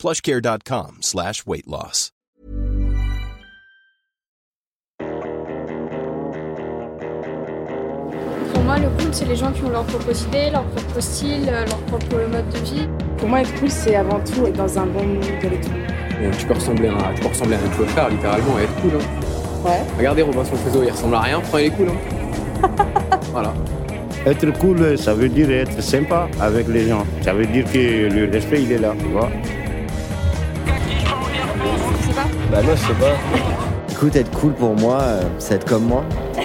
plushcare.com slash weight loss. Pour moi, le cool, c'est les gens qui ont leur propre idée, leur propre style, euh, leur propre mode de vie. Pour moi, être cool, c'est avant tout être dans un bon mood. Et tu peux ressembler à, tu peux ressembler à un clochard, littéralement, et être cool. Hein. Ouais. Regardez Robinson Crusoe, il ressemble à rien, pourtant il est cool. Hein. voilà. Être cool, ça veut dire être sympa avec les gens. Ça veut dire que le respect, il est là, tu vois. Je sais pas. Bah moi je sais pas. Écoute, être cool pour moi, euh, c'est être comme moi.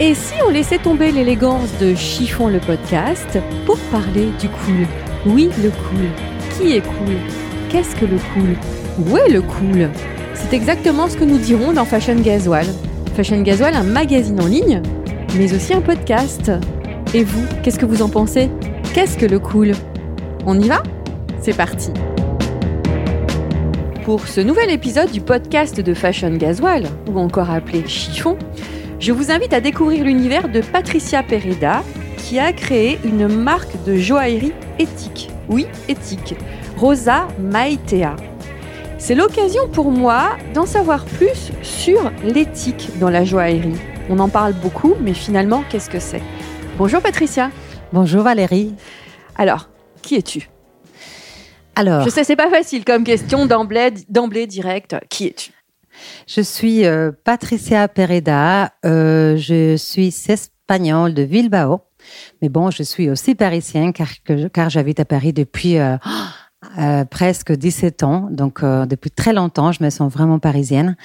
Et si on laissait tomber l'élégance de Chiffon le podcast pour parler du cool? Oui, le cool. Qui est cool? Qu'est-ce que le cool? Où est le cool? C'est exactement ce que nous dirons dans Fashion Gasoil. Fashion Gasoil, un magazine en ligne, mais aussi un podcast. Et vous, qu'est-ce que vous en pensez? Qu'est-ce que le cool? On y va? C'est parti Pour ce nouvel épisode du podcast de Fashion Gasoil, ou encore appelé Chiffon, je vous invite à découvrir l'univers de Patricia Pereda, qui a créé une marque de joaillerie éthique. Oui, éthique. Rosa Maitea. C'est l'occasion pour moi d'en savoir plus sur l'éthique dans la joaillerie. On en parle beaucoup, mais finalement, qu'est-ce que c'est? Bonjour Patricia. Bonjour Valérie. Alors, qui es-tu? Alors, Je sais, c'est pas facile comme question d'emblée, d'emblée direct. Qui es-tu? Je suis euh, Patricia Pereda. euh, je suis espagnole de Bilbao. Mais bon, je suis aussi parisienne car, que- car j'habite à Paris depuis euh, euh, presque 17 ans. Donc, euh, depuis très longtemps, je me sens vraiment parisienne.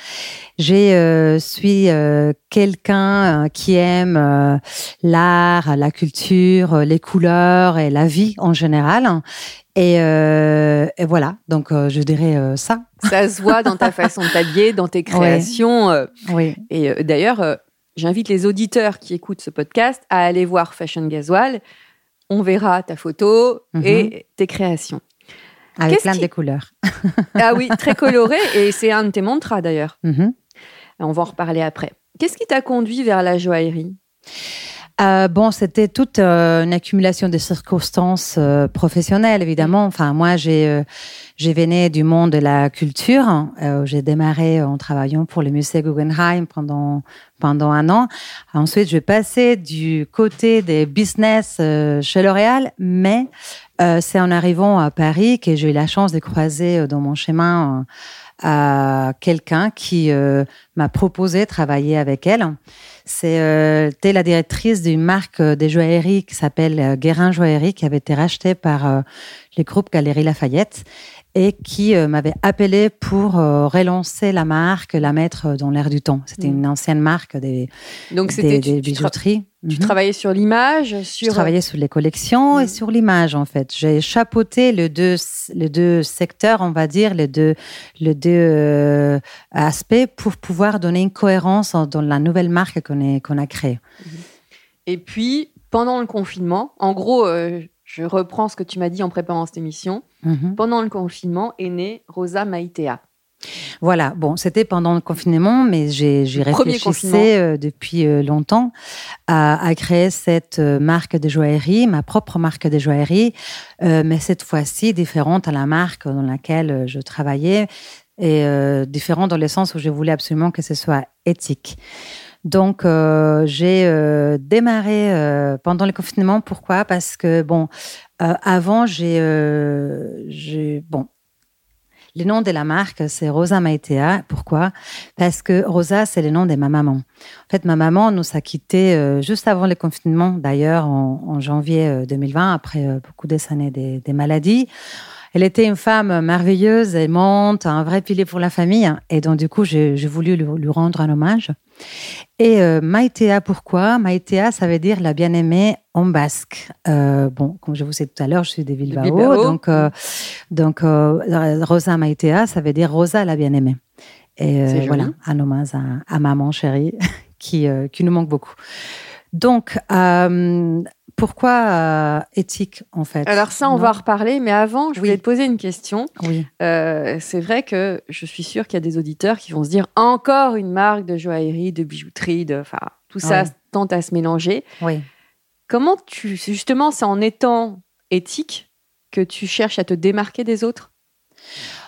Je euh, suis euh, quelqu'un qui aime l'art, la culture, les couleurs et la vie en général. Et, et voilà, donc je dirais ça. Ça se voit dans ta façon de t'habiller, dans tes créations. Oui. Et d'ailleurs, j'invite les auditeurs qui écoutent ce podcast à aller voir Fashion Gasoil. On verra ta photo Mhm. et tes créations. Avec plein qui- de couleurs. Ah oui, très coloré et c'est un de tes mantras d'ailleurs. Mhm. On va en reparler après. Qu'est-ce qui t'a conduit vers la joaillerie? Euh, bon, c'était toute euh, une accumulation de circonstances euh, professionnelles, évidemment. Enfin, moi, j'ai euh, j'ai venu du monde de la culture. Euh, j'ai démarré en travaillant pour le musée Guggenheim pendant pendant un an. Ensuite, je passais du côté des business euh, chez L'Oréal, mais c'est en arrivant à Paris que j'ai eu la chance de croiser dans mon chemin à quelqu'un qui euh, m'a proposé de travailler avec elle. C'est euh, la directrice d'une marque euh, des joailleries qui s'appelle euh, Guérin Joaillerie, qui avait été rachetée par euh, les groupes Galeries Lafayette et qui euh, m'avait appelé pour euh, relancer la marque, la mettre dans l'air du temps. C'était Mhm. une ancienne marque des, Donc des, des tu, tu tra- bijouteries. tu Mhm. travaillais sur l'image, Je sur travaillais sur les collections et Mhm. sur l'image en fait. J'ai chapeauté les deux, les deux secteurs, on va dire, les deux, les deux euh, aspects pour pouvoir donner une cohérence en- dans la nouvelle marque qu'on qu'on a créée. Et puis, pendant le confinement, en gros, euh, je reprends ce que tu m'as dit en préparant cette émission. Mhm. Pendant le confinement est née Rosa Maitea. Voilà, bon, c'était pendant le confinement, mais j'ai j'y réfléchissais euh, depuis euh, longtemps à, à créer cette euh, marque de joaillerie, ma propre marque de joaillerie, mais cette fois-ci différente à la marque dans laquelle je travaillais et différente dans le sens où je voulais absolument que ce soit éthique. Donc, euh, j'ai euh, démarré euh, pendant le confinement. Pourquoi? Parce que, bon, avant, j'ai... bon, le nom de la marque, c'est Rosa Maitea. Pourquoi? Parce que Rosa, c'est le nom de ma maman. En fait, ma maman nous a quittés juste avant le confinement, d'ailleurs, en, janvier euh, 2020, après beaucoup des années des, maladies. Elle était une femme merveilleuse, aimante, un vrai pilier pour la famille. Et donc, du coup, j'ai voulu lui rendre un hommage. Et euh, Maïtea, pourquoi? Maïtea, ça veut dire la bien-aimée en basque. Euh, bon, comme je vous ai dit tout à l'heure, je suis de Bilbao, Bilbao. donc, euh, donc euh, Rosa Maïtea, ça veut dire Rosa la bien-aimée. Et voilà, un hommage à, à maman chérie qui, qui nous manque beaucoup. Donc, euh, pourquoi euh, éthique en fait? Alors ça, on Non va en reparler, mais avant, je voulais Oui. te poser une question. Oui. Euh, c'est vrai que je suis sûre qu'il y a des auditeurs qui vont se dire encore une marque de joaillerie, de bijouterie, de, enfin, tout ça Ouais. tente à se mélanger. Oui. Comment tu, justement, c'est en étant éthique que tu cherches à te démarquer des autres?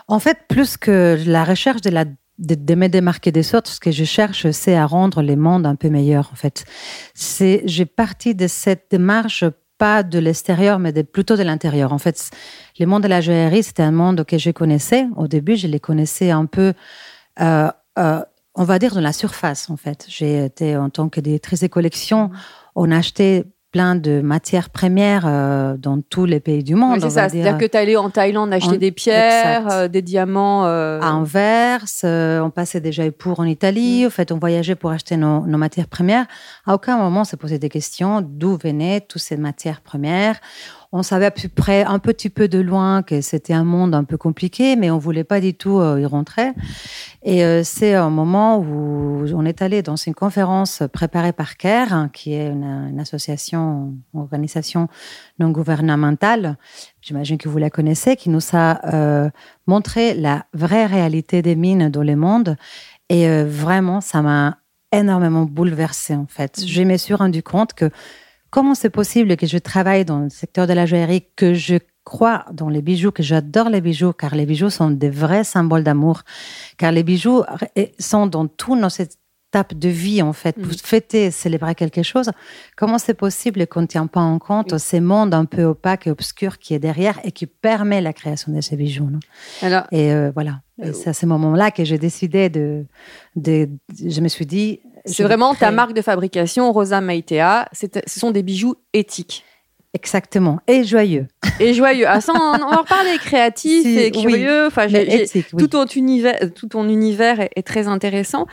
En fait, plus que la recherche de, la, de, me démarquer des autres, ce que je cherche, c'est à rendre les mondes un peu meilleurs, en fait. C'est, j'ai parti de cette démarche, pas de l'extérieur, mais de, plutôt de l'intérieur. En fait, le monde de la joaillerie, c'était un monde que je connaissais. Au début, je les connaissais un peu, euh, euh, on va dire, de la surface, en fait. J'ai été, en tant que directrice de collection, on achetait plein de matières premières euh, dans tous les pays du monde. Oui, c'est ça. C'est-à-dire que tu allé en Thaïlande acheter En- des pierres, euh, des diamants. euh, à Anvers, on passait déjà pour en Italie, Mm. en fait, on voyageait pour acheter nos, nos matières premières. À aucun moment on s'est posé des questions d'où venaient toutes ces matières premières. On savait à peu près un petit peu de loin que c'était un monde un peu compliqué, mais on voulait pas du tout euh, y rentrer. Et euh, c'est un moment où on est allé dans une conférence préparée par CARE, hein, qui est une, une association, une organisation non gouvernementale, j'imagine que vous la connaissez, qui nous a euh, montré la vraie réalité des mines dans le monde. Et euh, vraiment, ça m'a énormément bouleversée, en fait. Mhm. Je me suis rendu compte que comment c'est possible que je travaille dans le secteur de la joaillerie, que je crois dans les bijoux, que j'adore les bijoux, car les bijoux sont des vrais symboles d'amour, car les bijoux r- sont dans tous nos étapes de vie, en fait, pour Mhm. fêter, célébrer quelque chose. Comment c'est possible qu'on ne tient pas en compte ces mondes un peu opaques et obscurs qui est derrière et qui permet la création de ces bijoux non? Alors, Et euh, voilà. Euh, c'est à ce moment-là que j'ai décidé de, de, Je me suis dit. c'est vraiment ta marque de fabrication, Rosa Maitea. Ce sont des bijoux éthiques. Exactement. Et joyeux. Et joyeux. Ah, ça, on, va en reparler créatif Si, et oui. curieux. Enfin, j'ai- éthique, oui. tout ton univers, tout ton univers est, est très intéressant.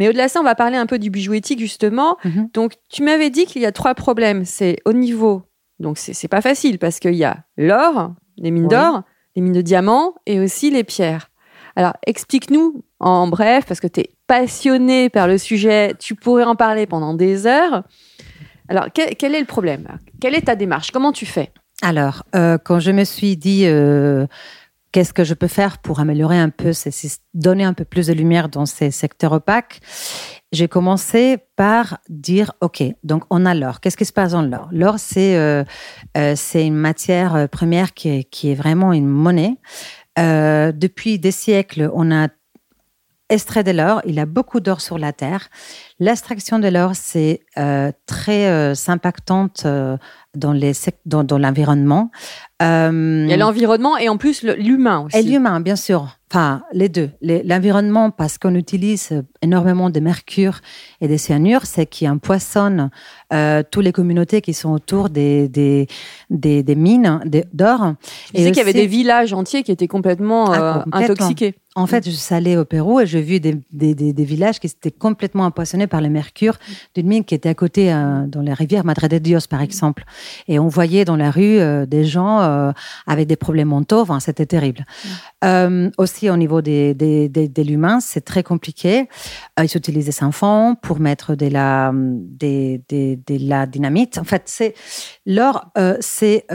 Mais au-delà de ça, on va parler un peu du bijou éthique justement. Mhm. Donc, tu m'avais dit qu'il y a trois problèmes. C'est au niveau, donc c'est c'est pas facile parce qu'il y a l'or, les mines Oui. d'or, les mines de diamants et aussi les pierres. Alors, explique-nous en bref, parce que tu es passionné par le sujet, tu pourrais en parler pendant des heures. Alors, quel, quel est le problème? Quelle est ta démarche? Comment tu fais? Alors, euh, quand je me suis dit euh, qu'est-ce que je peux faire pour améliorer un peu, donner un peu plus de lumière dans ces secteurs opaques, j'ai commencé par dire OK, donc on a l'or. Qu'est-ce qui se passe dans l'or? L'or, c'est euh, euh, une matière euh, première qui est, qui est vraiment une monnaie. Euh, depuis des siècles, on a extrait de l'or. Il y a beaucoup d'or sur la Terre. L'extraction de l'or, c'est euh, très euh, impactante euh, dans sec- dans, dans l'environnement. Euh, Il y a l'environnement et en plus l'humain aussi. et l'humain, bien sûr. Enfin, les deux. L'environnement, parce qu'on utilise énormément de mercure et de cyanure, c'est qui empoisonne toutes les communautés qui sont autour des, des, des, des mines des- d'or. Tu sais qu'il y avait des villages entiers qui étaient complètement Ah, complètement. intoxiqués. En fait, je suis allée au Pérou et j'ai vu des, des, des, des villages qui étaient complètement empoisonnés par le mercure d'une mine qui était à côté, euh, dans la rivière Madre de Dios, par exemple. Et on voyait dans la rue euh, des gens euh, avec des problèmes mentaux. Enfin, c'était terrible. Euh, aussi, au niveau des, de l'humain, c'est très compliqué. Ils utilisent des enfants pour mettre de la, de dynamite. En fait, c'est l'or, euh, c'est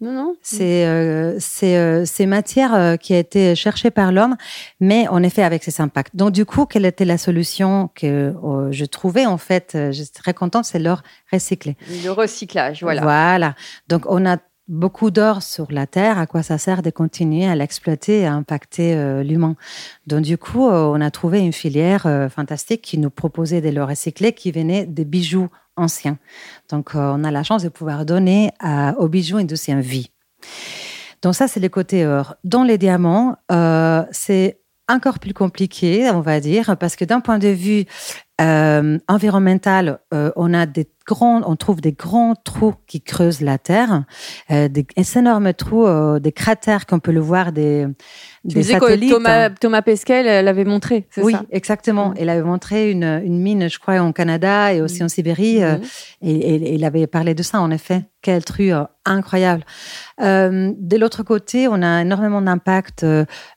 Non, non. c'est euh, euh, euh, qui a été cherchée par l'homme, mais en effet avec ses impacts. Donc du coup, quelle était la solution que euh, je trouvais en fait euh, Je suis très contente, c'est l'or recyclé. Le recyclage, voilà. Voilà. Donc on a beaucoup d'or sur la terre. À quoi ça sert de continuer à l'exploiter et à impacter euh, l'humain? Donc du coup, euh, on a trouvé une filière euh, fantastique qui nous proposait de l'or recyclé qui venait des bijoux anciens. Donc euh, on a la chance de pouvoir donner à, aux bijoux une deuxième vie. Donc ça, c'est le côté or. Dans les diamants, euh, c'est encore plus compliqué, on va dire, parce que d'un point de vue Euh, environnemental, euh, on a des grands, on trouve des grands trous qui creusent la terre, euh, des énormes trous, des cratères qu'on peut le voir des, Tu des que satellites. Thomas, Thomas Pesquet euh, l'avait montré, c'est Oui, ça? exactement. Mm. Il avait montré une, une mine, je crois, en Canada et aussi en Sibérie. Mhm. et, et- et il avait parlé de ça, en effet. Quel truc incroyable. De l'autre côté, on a énormément d'impact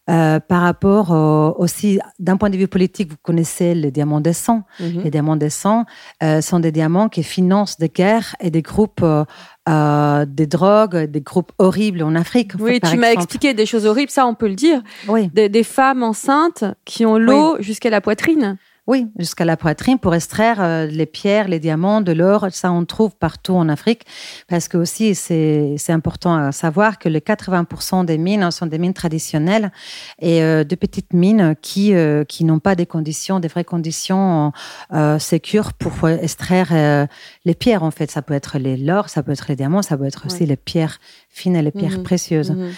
par rapport aussi, d'un point de vue politique, vous connaissez les diamants décents. Mhm. Les diamants décents euh, sont des diamants qui financent des guerres et des groupes, euh, euh, des drogues, des groupes horribles en Afrique. Oui, par tu m'as expliqué des choses horribles, ça on peut le dire. Oui. Des, des femmes enceintes qui ont l'eau jusqu'à la poitrine. Oui, jusqu'à la poitrine pour extraire euh, les pierres, les diamants, de l'or. Ça, on trouve partout en Afrique. Parce que aussi, c'est important à savoir que les 80% des mines sont des mines traditionnelles et euh, de petites mines qui, euh, qui n'ont pas des conditions, des vraies conditions euh, sécures pour extraire euh, les pierres, en fait. Ça peut être l'or, ça peut être les diamants, ça peut être aussi les pierres fines et les pierres Mhm. précieuses. Mhm.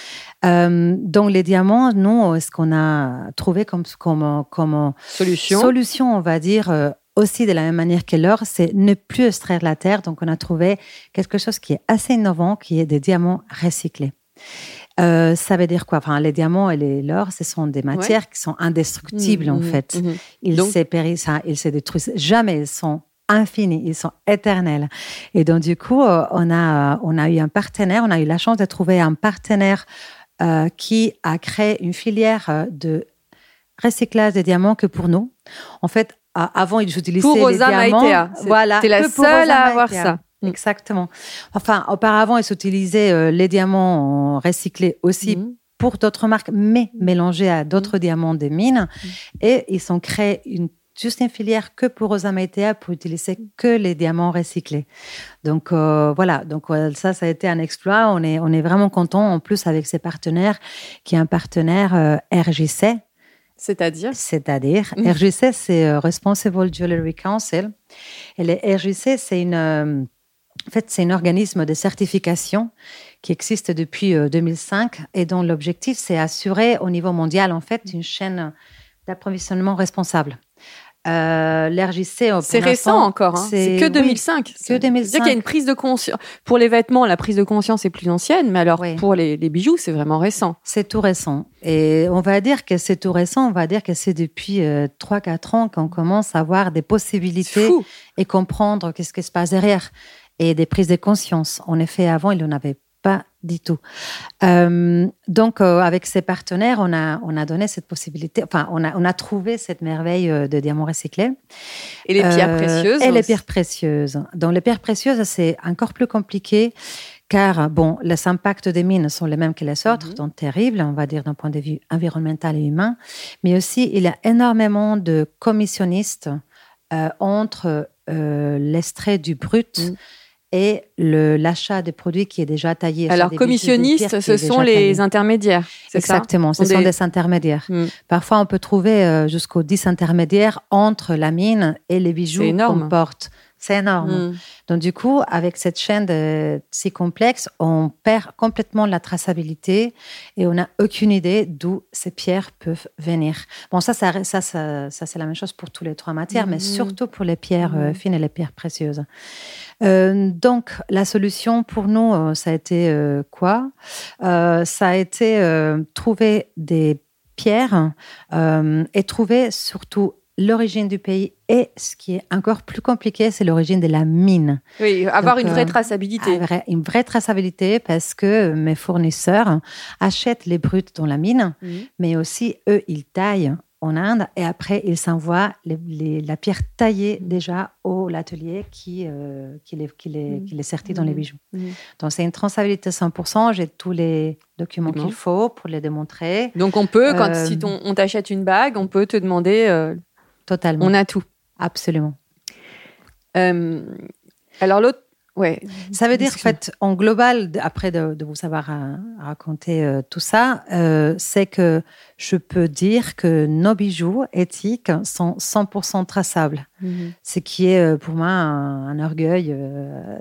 Euh, donc, les diamants, nous, ce qu'on a trouvé comme, comme, comme Solution. solution, on va dire, euh, aussi de la même manière que l'or, c'est ne plus extraire la terre. Donc, on a trouvé quelque chose qui est assez innovant, qui est des diamants recyclés. Euh, ça veut dire quoi? Enfin, Les diamants et l'or, ce sont des matières qui sont indestructibles, en Mhm, fait. Ils Donc- se périssent, ils se détruisent jamais. Ils sont infinis, ils sont éternels. Et donc, du coup, euh, on a, on a eu un partenaire, on a eu la chance de trouver un partenaire euh, qui a créé une filière euh, de recyclage des diamants que pour nous. En fait, a- avant, ils utilisaient Pour les diamants. Maïtea. C'est- Voilà, T'es la seule à avoir ça. Mm. Exactement. Enfin, auparavant, ils utilisaient euh, les diamants recyclés aussi Mhm. pour d'autres marques, mais mélangés à d'autres diamants des mines. Et ils ont créé une, juste une filière que pour Rosa Maïtea pour utiliser que les diamants recyclés. Donc euh, voilà, donc euh, ça, ça a été un exploit. On est, on est vraiment content en plus avec ces partenaires, qui est un partenaire euh, RJC, C'est-à-dire? C'est-à-dire Mhm. RJC, c'est euh, Responsible Jewelry Council. Et le RJC, c'est une, en fait, c'est un organisme de certification qui existe depuis euh, 2005 et dont l'objectif, c'est assurer au niveau mondial, en fait, une chaîne d'approvisionnement responsable. Euh, L'RJC, euh, C'est récent encore. hein. C'est que oui, 2005. C'est- 2005. C'est-à-dire qu'il y a une prise de conscience. Pour les vêtements, la prise de conscience est plus ancienne, mais alors Oui. pour les, les bijoux, c'est vraiment récent. C'est tout récent. Et on va dire que c'est tout récent, on va dire que c'est depuis euh, 3-4 ans qu'on commence à avoir des possibilités et comprendre qu'est-ce qui se passe derrière et des prises de conscience. En effet, avant, il n'en avait pas du tout. Euh, donc, euh, avec ces partenaires, on a, on a donné cette possibilité, enfin, on a, on a trouvé cette merveille euh, de diamants recyclés. Et les pierres Euh, précieuses. Et les pierres précieuses. Dans les pierres précieuses, c'est encore plus compliqué car, bon, les impacts des mines sont les mêmes que les autres, Mhm. donc terribles, on va dire d'un point de vue environnemental et humain. Mais aussi, il y a énormément de commissionnistes entre l'extrait du brut Mhm. Et le- l'achat des produits qui est déjà taillé. Alors, commissionnistes, ce sont les taillé. intermédiaires. Ça Exactement, ce Sont des- des intermédiaires. Mm. Parfois, on peut trouver euh, jusqu'aux 10 intermédiaires entre la mine et les bijoux qu'on porte. C'est énorme. Mm. Donc, du coup, avec cette chaîne de- si complexe, on perd complètement la traçabilité et on n'a aucune idée d'où ces pierres peuvent venir. Bon, ça, ça, ça, ça, ça, c'est la même chose pour tous les trois matières, mais Mhm. surtout pour les pierres euh, Mhm. fines et les pierres précieuses. Euh, donc, la solution pour nous, euh, ça a été euh, quoi? Euh, Ça a été euh, trouver des pierres euh, et trouver surtout l'origine du pays et ce qui est encore plus compliqué, c'est l'origine de la mine. Oui, avoir Donc, une vraie euh, traçabilité. Une vraie traçabilité parce que mes fournisseurs achètent les bruts dans la mine, Mhm. mais aussi eux, ils taillent en Inde et après, ils s'envoient la pierre taillée Mhm. déjà au l'atelier qui, euh, qui, les, qui, les, Mhm. qui les sertit dans les bijoux. Donc, c'est une traçabilité 100%. J'ai tous les documents qu'il faut pour les démontrer. Donc on peut, quand Euh, si ton- on t'achète une bague, on peut te demander, euh, Totalement. on a tout. Absolument. Euh, alors l'autre, ouais. Ça veut dire, en fait, en global, après de, de vous avoir euh, raconté euh, tout ça, euh, c'est que je peux dire que nos bijoux éthiques sont 100% traçables. Mhm. Ce qui est pour moi un, un orgueil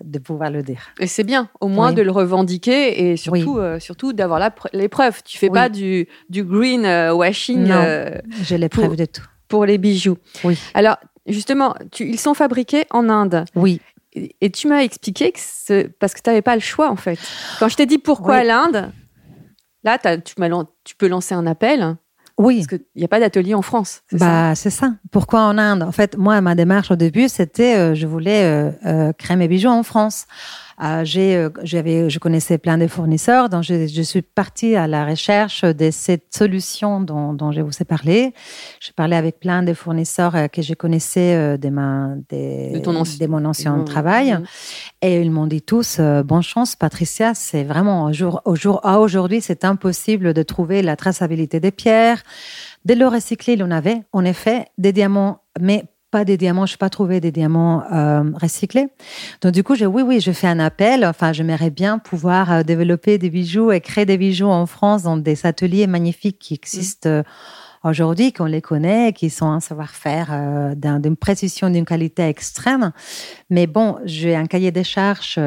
de pouvoir le dire. Et c'est bien, au moins Oui. de le revendiquer et surtout, surtout d'avoir les preuves. Tu fais Oui. pas du, du green washing Non. J'ai les Pour- preuves de tout. Pour les bijoux. Oui. Alors, justement, tu- ils sont fabriqués en Inde. Oui. Et et tu m'as expliqué que c'est parce que tu n'avais pas le choix, en fait. Quand je t'ai dit pourquoi Oui. l'Inde, là, tu, peux lancer un appel, Oui. parce qu'il n'y a pas d'atelier en France. c'est ça? Bah, c'est ça. Pourquoi en Inde? En fait, moi, ma démarche au début, c'était, euh, je voulais euh, euh, créer mes bijoux en France. Euh, j'avais, je connaissais plein de fournisseurs, donc je, je suis partie à la recherche de cette solution dont, dont je vous ai parlé. J'ai parlé avec plein de fournisseurs euh, que je connaissais euh, de, ma, des, De ton ancien- de mon ancien travail. Et ils m'ont dit tous, euh, bonne chance, Patricia, c'est vraiment au jour, au jour, à aujourd'hui, c'est impossible de trouver la traçabilité des pierres. Dès le recyclé, il en avait, en effet, des diamants, mais pas des diamants, je n'ai pas trouvé des diamants euh, recyclés. Donc du coup, oui, oui, je fais un appel. Enfin, j'aimerais bien pouvoir euh, développer des bijoux et créer des bijoux en France dans des ateliers magnifiques qui existent euh, aujourd'hui, qu'on les connaît, qui sont un savoir-faire d'un- d'une précision, d'une qualité extrême. Mais bon, j'ai un cahier des charges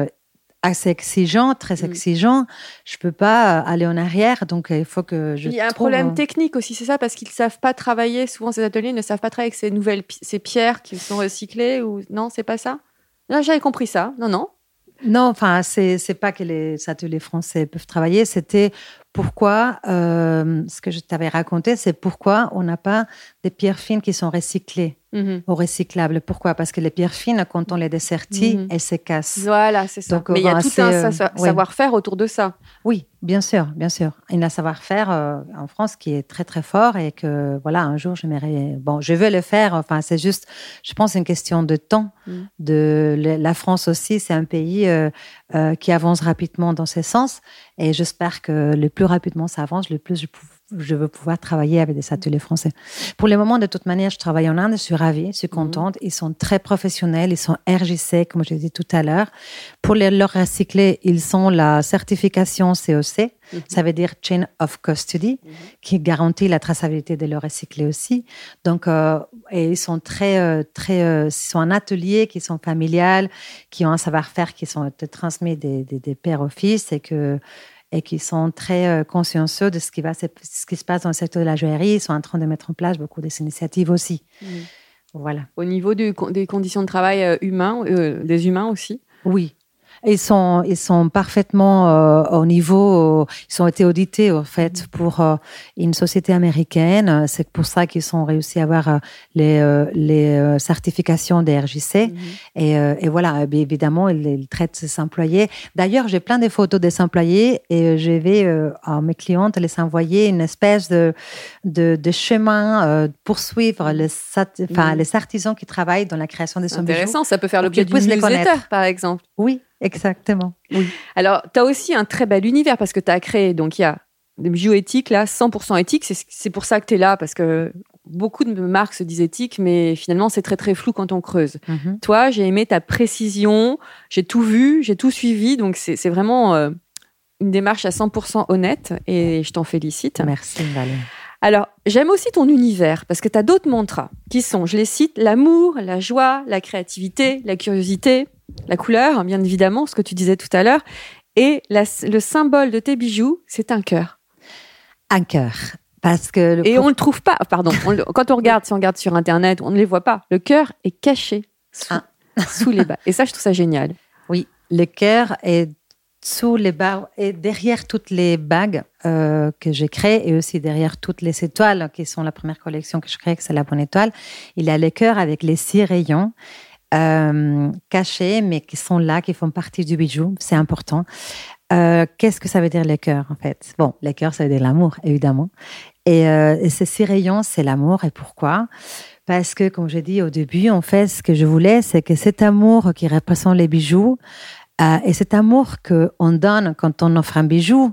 assez exigeant, très Mm. exigeant. Je peux pas euh, aller en arrière, donc euh, il faut que je Il y a un trouve- problème technique aussi, c'est ça, parce qu'ils ne savent pas travailler, souvent ces ateliers ne savent pas travailler avec ces nouvelles ces pierres qui sont recyclées, ou non, c'est pas ça? Non, j'avais compris ça. Non, non. Non, enfin, c'est pas que les ateliers français peuvent travailler. C'était pourquoi, euh, ce que je t'avais raconté, c'est pourquoi on n'a pas des pierres fines qui sont recyclées Mhm. ou recyclables. Pourquoi? Parce que les pierres fines, quand on les dessertit, Mhm. elles se cassent. Voilà, c'est ça. Donc, Mais il y a tout un euh, sa- oui. savoir-faire autour de ça. Oui, bien sûr, bien sûr. Il y a un savoir-faire euh, en France qui est très très fort et que voilà, un jour j'aimerais. Bon, je veux le faire. Enfin, c'est juste, je pense, une question de temps. Mm. De la France aussi, c'est un pays euh, qui avance rapidement dans ce sens et j'espère que le plus rapidement ça avance, le plus je, je veux pouvoir travailler avec des ateliers français. Pour le moment, de toute manière, je travaille en Inde, je suis ravie, je suis contente. Ils sont très professionnels, ils sont RJC, comme je l'ai dit tout à l'heure. Pour les, leur recycler, ils sont la certification COC, ça veut dire Chain of Custody, qui garantit la traçabilité de leur recyclé aussi. Donc, euh, et ils sont très, euh, très, euh, ils sont un atelier qui sont familiales, qui ont un savoir-faire qui sont transmis des, des, des pères au fils et que et qui sont très euh, consciencieux de ce qui, va, se- ce qui se passe dans le secteur de la joaillerie. Ils sont en train de mettre en place beaucoup des initiatives aussi. Voilà. Au niveau du des conditions de travail euh, humains, euh, des humains aussi? Oui. Ils sont, ils sont parfaitement euh, au niveau, euh, ils ont été audités en fait pour euh, une société américaine. C'est pour ça qu'ils ont réussi à avoir les, euh, les certifications des RJC. Et, euh, et voilà, évidemment, ils, ils traitent ses employés. D'ailleurs, j'ai plein de photos des employés et je vais à mes clientes les envoyer une espèce de, de, de chemin pour suivre les, enfin, Mhm. les artisans qui travaillent dans la création des C'est son bijoux. intéressant, ça peut faire l'objet d'une les newsletter, par exemple. Oui, exactement. Alors, tu as aussi un très bel univers parce que tu as créé, donc il y a éthiques, là, 100% éthiques. C'est- pour ça que tu es là, parce que beaucoup de marques se disent éthiques, mais finalement, c'est très, très flou quand on creuse. Mhm. Toi, j'ai aimé ta précision, j'ai tout vu, j'ai tout suivi, donc c'est c'est vraiment euh, une démarche à 100% honnête et je t'en félicite. Merci, Valérie. Alors, j'aime aussi ton univers parce que tu as d'autres mantras qui sont, je les cite, l'amour, la joie, la créativité, la curiosité, la couleur, bien évidemment, ce que tu disais tout à l'heure. Et la- le symbole de tes bijoux, c'est un cœur. Un cœur. Parce que le Et on le trouve pas, pardon, on quand on regarde, si on regarde sur Internet, on ne les voit pas. Le cœur est caché sous, Ah. sous les bas. Et ça, je trouve ça génial. Oui, le cœur est sous les barres et derrière toutes les bagues euh, que j'ai créées et aussi derrière toutes les étoiles qui sont la première collection que je crée, que c'est la bonne étoile, il y a le cœur avec les six rayons euh, cachés mais qui sont là, qui font partie du bijou. C'est important. Euh, Qu'est-ce que ça veut dire le cœur en fait? Bon, le cœur, ça veut dire l'amour, évidemment. Et, et ces six rayons, c'est l'amour. Et pourquoi? Parce que, comme j'ai dit au début, en fait, ce que je voulais, c'est que cet amour qui représente les bijoux, euh, et cet amour qu'on donne quand on offre un bijou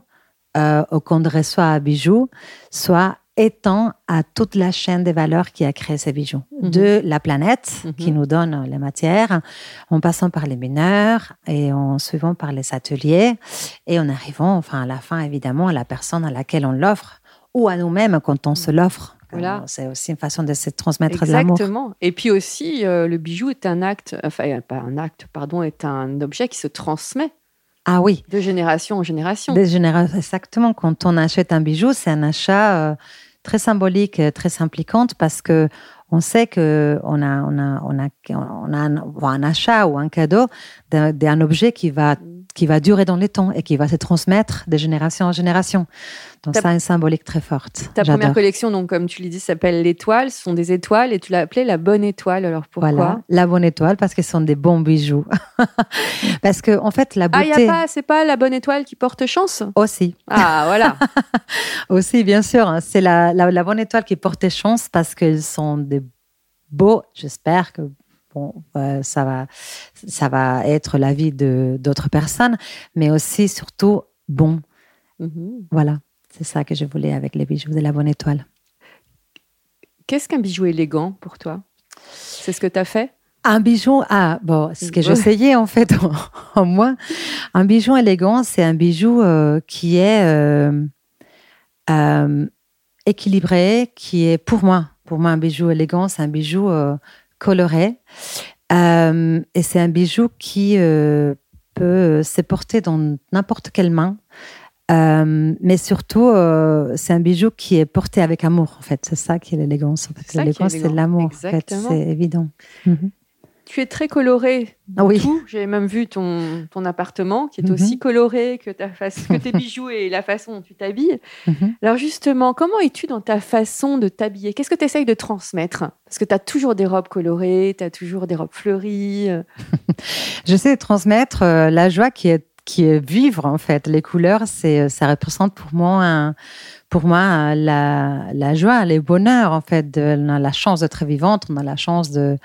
euh, ou qu'on reçoit un bijou, soit étant à toute la chaîne des valeurs qui a créé ces bijoux. Mhm. De la planète Mhm. qui nous donne les matières, en passant par les mineurs et en suivant par les ateliers et en arrivant, enfin, à la fin, évidemment, à la personne à laquelle on l'offre ou à nous-mêmes quand on se l'offre. Voilà. C'est aussi une façon de se transmettre de l'amour. Exactement. Et puis aussi, euh, le bijou est un acte, enfin, euh, pas un acte, pardon, est un objet qui se transmet Ah oui, de génération en génération. Exactement. Quand on achète un bijou, c'est un achat euh, très symbolique, très impliquant parce que on sait que on a, on a, on a, on a un, un achat ou un cadeau d'un objet qui va, qui va durer dans le temps et qui va se transmettre de génération en génération. Donc Ta- ça a une symbolique très forte. Ta première collection, donc comme tu l'as dit, s'appelle l'étoile. Ce sont des étoiles et tu l'as appelée la bonne étoile. Alors pourquoi Voilà, la bonne étoile parce que ce sont des bons bijoux. parce que en fait, la Ah, il beauté y a pas, c'est pas la bonne étoile qui porte chance? aussi, Ah, voilà. aussi bien sûr, hein, c'est la, la, la bonne étoile qui porte chance parce qu'ils sont des beaux. J'espère que bon, euh, ça va, ça va être la vie de d'autres personnes, mais aussi surtout bon. Mhm. Voilà, c'est ça que je voulais avec les bijoux de la bonne étoile. Qu'est-ce qu'un bijou élégant pour toi? C'est ce que tu as fait? Un bijou, ah bon, c'est ce que Ouais. j'essayais en fait en, en moi. Un bijou élégant, c'est un bijou euh, qui est euh, euh, équilibré, qui est pour moi, pour moi un bijou élégant, c'est un bijou coloré Euh, et c'est un bijou qui euh, peut se porter dans n'importe quelle main. Euh, mais surtout, c'est un bijou qui est porté avec amour, en fait. C'est ça qui est l'élégance. En fait. L'élégance, c'est l'amour, en fait. C'est évident. Mhm. Tu es très coloré. Ah oui. J'ai même vu ton, ton appartement qui est Mhm. aussi coloré que, ta face, que tes bijoux et la façon dont tu t'habilles. Mhm. Alors justement, comment es-tu dans ta façon de t'habiller? Qu'est-ce que tu essayes de transmettre? Parce que tu as toujours des robes colorées, tu as toujours des robes fleuries. euh. J'essaie de transmettre euh, la joie qui est qui est vivre en fait. Les couleurs, c'est ça représente pour moi un- pour moi la, la joie, le bonheur en fait. De, on a la chance d'être vivante, on a la chance de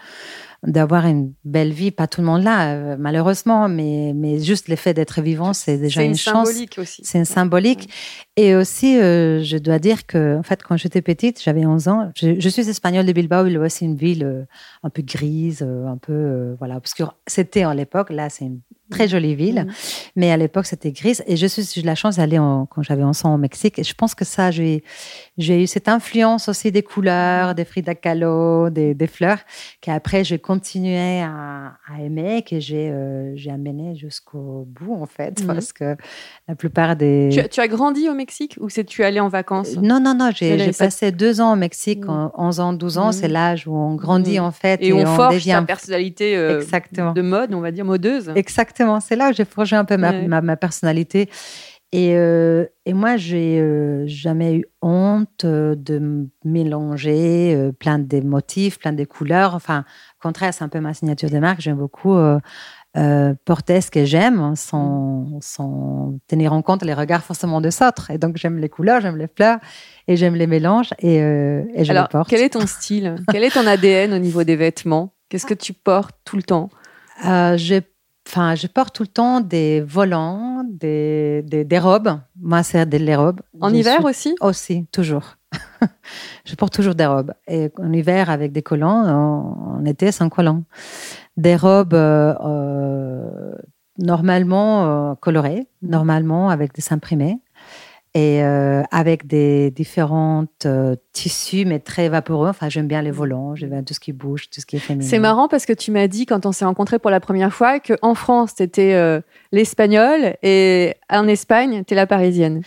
d'avoir une belle vie. Pas tout le monde là, euh, malheureusement, mais mais juste le fait d'être vivant, c'est déjà C'est une, une chance. symbolique aussi. C'est une symbolique. Et aussi, euh, je dois dire que, en fait, quand j'étais petite, j'avais 11 ans. Je, je suis espagnole de Bilbao. Bilbao, c'est une ville euh, un peu grise, euh, un peu, voilà, obscure. C'était à l'époque. Là, c'est une très jolie ville. Mhm. Mais à l'époque, c'était grise. Et je suis, j'ai eu la chance d'aller en- quand j'avais 11 ans au Mexique. Et je pense que ça, j'ai, j'ai eu cette influence aussi des couleurs, des Frida Kahlo, des, des fleurs, qu'après, j'ai continué à, à aimer, que j'ai, euh, j'ai amené jusqu'au bout, en fait. Mhm. Parce que la plupart des. Tu, as- tu as grandi au Mexique ou c'est tu es allé en vacances? Non, non, non, j'ai passé deux ans au Mexique, Mm. en 11 ans, 12 ans, Mm. c'est l'âge où on grandit Mm. en fait. Et, on, forge devient ta personnalité euh, Exactement. de mode, on va dire modeuse. Exactement, c'est là où j'ai forgé un peu ma, Ouais. ma, ma personnalité. Et, euh, et moi, j'ai euh, jamais eu honte euh, de mélanger euh, plein de motifs, plein de couleurs. Enfin, au contraire, c'est un peu ma signature de marque. J'aime beaucoup porter ce que j'aime hein, sans, sans tenir en compte les regards forcément des autres. Et donc, j'aime les couleurs, j'aime les fleurs et j'aime les mélanges et, et je Alors, les porte. quel est ton style? Quel est ton ADN au niveau des vêtements? Qu'est-ce que tu portes tout le temps? Euh, je, enfin, je porte tout le temps des volants, des, des, des robes. Moi, c'est des les robes. En Je hiver suis- aussi? Aussi, toujours. je porte toujours des robes. Et en hiver, avec des collants, en, en été, sans collants. Des robes euh, euh, normalement euh, colorées, normalement avec des imprimés. Et euh, avec des différents euh, tissus, mais très vaporeux. Enfin, j'aime bien les volants, j'aime bien tout ce qui bouge, tout ce qui est féminin. C'est marrant parce que tu m'as dit quand on s'est rencontrés pour la première fois qu'en France, tu étais l'espagnole et en Espagne, tu es la parisienne.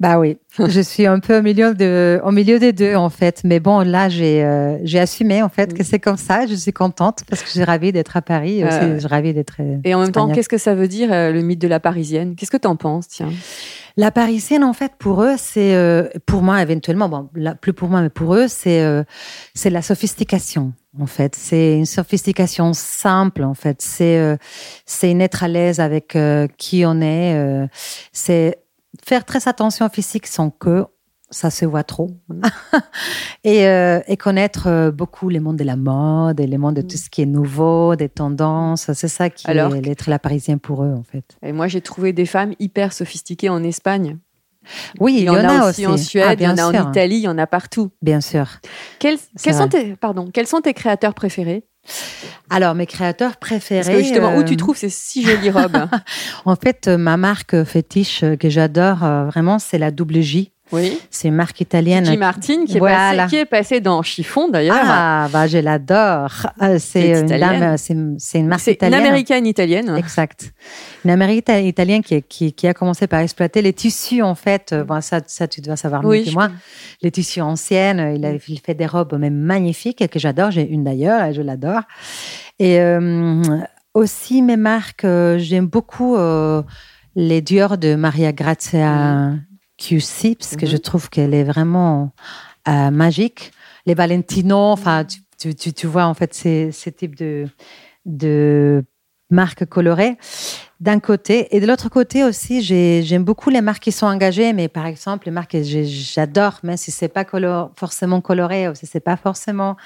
Bah oui, je suis un peu au milieu, de, au milieu des deux en fait. Mais bon, là, j'ai euh, j'ai assumé en fait que c'est comme ça. Je suis contente parce que j'ai ravie d'être à Paris. et aussi, Euh, je suis ravie d'être. euh, Et en même temps, qu'est-ce que ça veut dire euh, le mythe de la parisienne? Qu'est-ce que tu en penses Tiens? La parisienne, en fait, pour eux, c'est euh, pour moi éventuellement, bon, là, plus pour moi, mais pour eux, c'est euh, c'est la sophistication. En fait, c'est une sophistication simple. En fait, c'est euh, c'est une être à l'aise avec euh, qui on est. euh, c'est faire très attention au physique sans que ça se voit trop. et, euh, et connaître euh, beaucoup les mondes de la mode et les mondes de tout ce qui est nouveau, des tendances. C'est ça qui Alors est l'être la parisienne pour eux, en fait. Et moi, j'ai trouvé des femmes hyper sophistiquées en Espagne. Oui, Il y, en, a, aussi en Suède, Ah, il y en a sûr. en Italie, il y en a partout. Bien sûr. Quels, quels sont tes, pardon, quels sont tes créateurs préférés? Alors, mes créateurs préférés. Parce que justement, où euh, tu trouves ces si jolies robes En fait, euh, ma marque fétiche euh, que j'adore euh, vraiment, c'est la double J. Oui. C'est une marque italienne. Gigi Martin qui est, Voilà. passé, qui est passé dans Chiffon d'ailleurs. Ah, bah, je l'adore. Qui C'est est une, italienne. dame, c'est c'est une marque C'est une italienne. américaine italienne. Exact. Une américaine italienne qui, qui, qui a commencé par exploiter les tissus, en fait. Euh, Bon, ça, ça, tu dois savoir mieux Oui, que moi. Les tissus anciennes. euh, Il, a, il fait des robes même magnifiques que j'adore. J'ai une d'ailleurs et je l'adore. Et euh, aussi, mes marques, euh, j'aime beaucoup euh, les Dior de Maria Grazia QC, parce que Mhm. je trouve qu'elle est vraiment euh, magique. Les Valentino, enfin, tu, tu, tu, tu vois, en fait, ces, ces types de, de marques colorées d'un côté. Et de l'autre côté aussi, j'ai- j'aime beaucoup les marques qui sont engagées, mais par exemple, les marques que j'adore, même si c'est pas forcément coloré ou si c'est pas forcément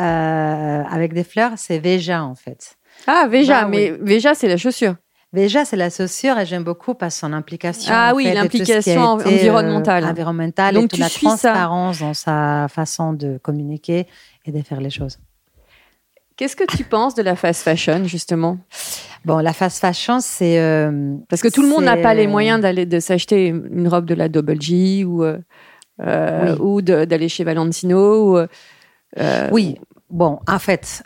euh, avec des fleurs, c'est Veja, en fait. Ah, Veja, Bah, mais Veja, c'est la chaussure. Veja, c'est la chaussure et j'aime beaucoup par son implication. Ah en oui, l'implication euh, environnementale. Donc, et toute tu la suis ça. transparence dans sa façon de communiquer et de faire les choses. Qu'est-ce que tu penses de la fast fashion, justement? Bon, la fast fashion, c'est. euh, Parce que tout le monde n'a pas les euh, moyens d'aller de s'acheter une robe de la Double G ou, euh, Oui. ou d'aller chez Valentino. Ou, Oui, bon, en fait,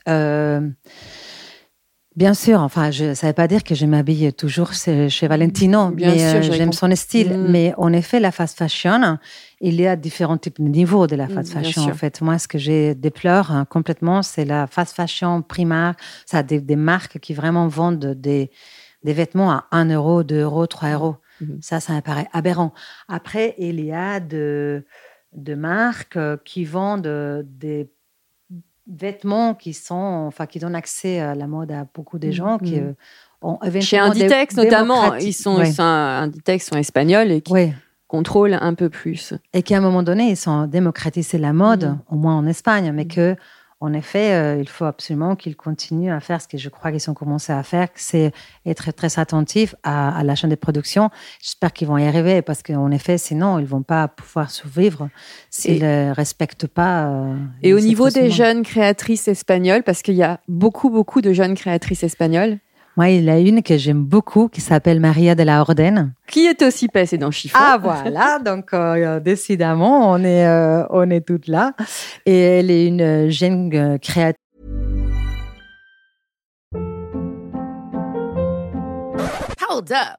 bien sûr, enfin, je, ça ne veut pas dire que je m'habille toujours chez, Valentino, Bien mais sûr, euh, j'aime son style. Mm. Mais en effet, la fast fashion, il y a différents types de niveaux de la Mm, fast fashion. En fait, moi, ce que j'ai déplore hein, complètement, c'est la fast fashion primaire. Ça a des, des marques qui vraiment vendent des, des vêtements à 1 euro, 2 euros, 3 euros. Mhm. Ça, ça me paraît aberrant. Après, il y a de, de marques euh, qui vendent euh, des vêtements qui sont, enfin, qui donnent accès à la mode à beaucoup de gens qui Mhm. euh, ont Chez Inditex, notamment, ils sont, Ouais. sont- Inditex sont espagnols et qui Ouais. contrôlent un peu plus. Et qu'à un moment donné, ils ont démocratisé la mode, Mhm. au moins en Espagne, mais Mhm. que, en effet, euh, il faut absolument qu'ils continuent à faire ce que je crois qu'ils ont commencé à faire, c'est être très attentifs à, à la chaîne de production. J'espère qu'ils vont y arriver, parce qu'en effet, sinon, ils vont pas pouvoir survivre s'ils ne respectent pas. euh, Et au niveau des jeunes créatrices espagnoles, parce qu'il y a beaucoup, beaucoup de jeunes créatrices espagnoles, Moi, il y a une que j'aime beaucoup qui s'appelle Maria de la Orden. qui est aussi passée dans Chiffon. Ah voilà, donc euh, décidément, on est, euh, on est toutes là. Et elle est une euh, jeune créatrice. Hold up.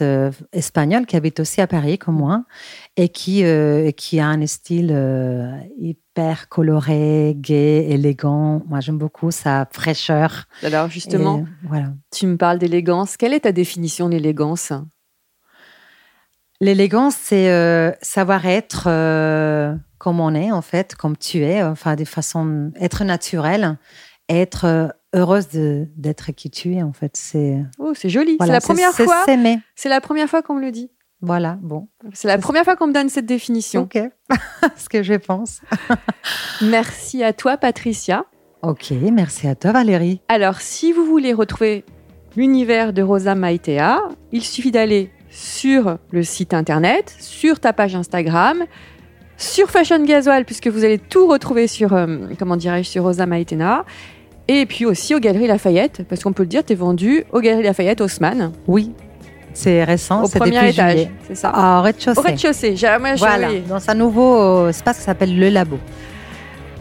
euh, espagnole qui habite aussi à Paris comme moi et qui, euh, qui a un style euh, hyper coloré, gai, élégant. Moi, j'aime beaucoup sa fraîcheur. Alors justement, Et, voilà. tu me parles d'élégance. Quelle est ta définition d'élégance L'élégance, c'est euh, savoir être comme on est, en fait, comme tu es, enfin, de façon, être naturel, être euh, heureuse d'être qui tu es, en fait. C'est Oh, c'est joli. voilà, c'est la première fois. C'est la première fois qu'on me le dit. Voilà, bon. C'est la première fois qu'on me donne cette définition. Ok, ce que je pense. Merci à toi, Patricia. Ok, merci à toi, Valérie. Alors, si vous voulez retrouver l'univers de Rosa Maitea, il suffit d'aller sur le site internet, sur ta page Instagram, sur Fashion Gasoil, puisque vous allez tout retrouver sur, euh, comment dirais-je, sur Rosa Maitea, et puis aussi aux Galeries Lafayette, parce qu'on peut le dire, tu es vendu aux Galeries Lafayette, Haussmann, Oui, c'est récent, au c'est premier depuis étage, c'est ça Ah, au rez-de-chaussée. Au rez-de-chaussée, j'ai Voilà, dans un nouveau euh, espace qui s'appelle Le Labo.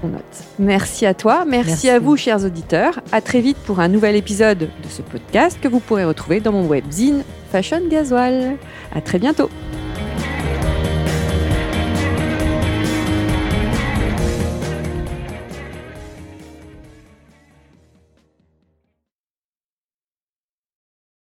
on note. Merci à toi, merci, Merci. à vous, chers auditeurs. À très vite pour un nouvel épisode de ce podcast que vous pourrez retrouver dans mon webzine Fashion Gasoil. À très bientôt.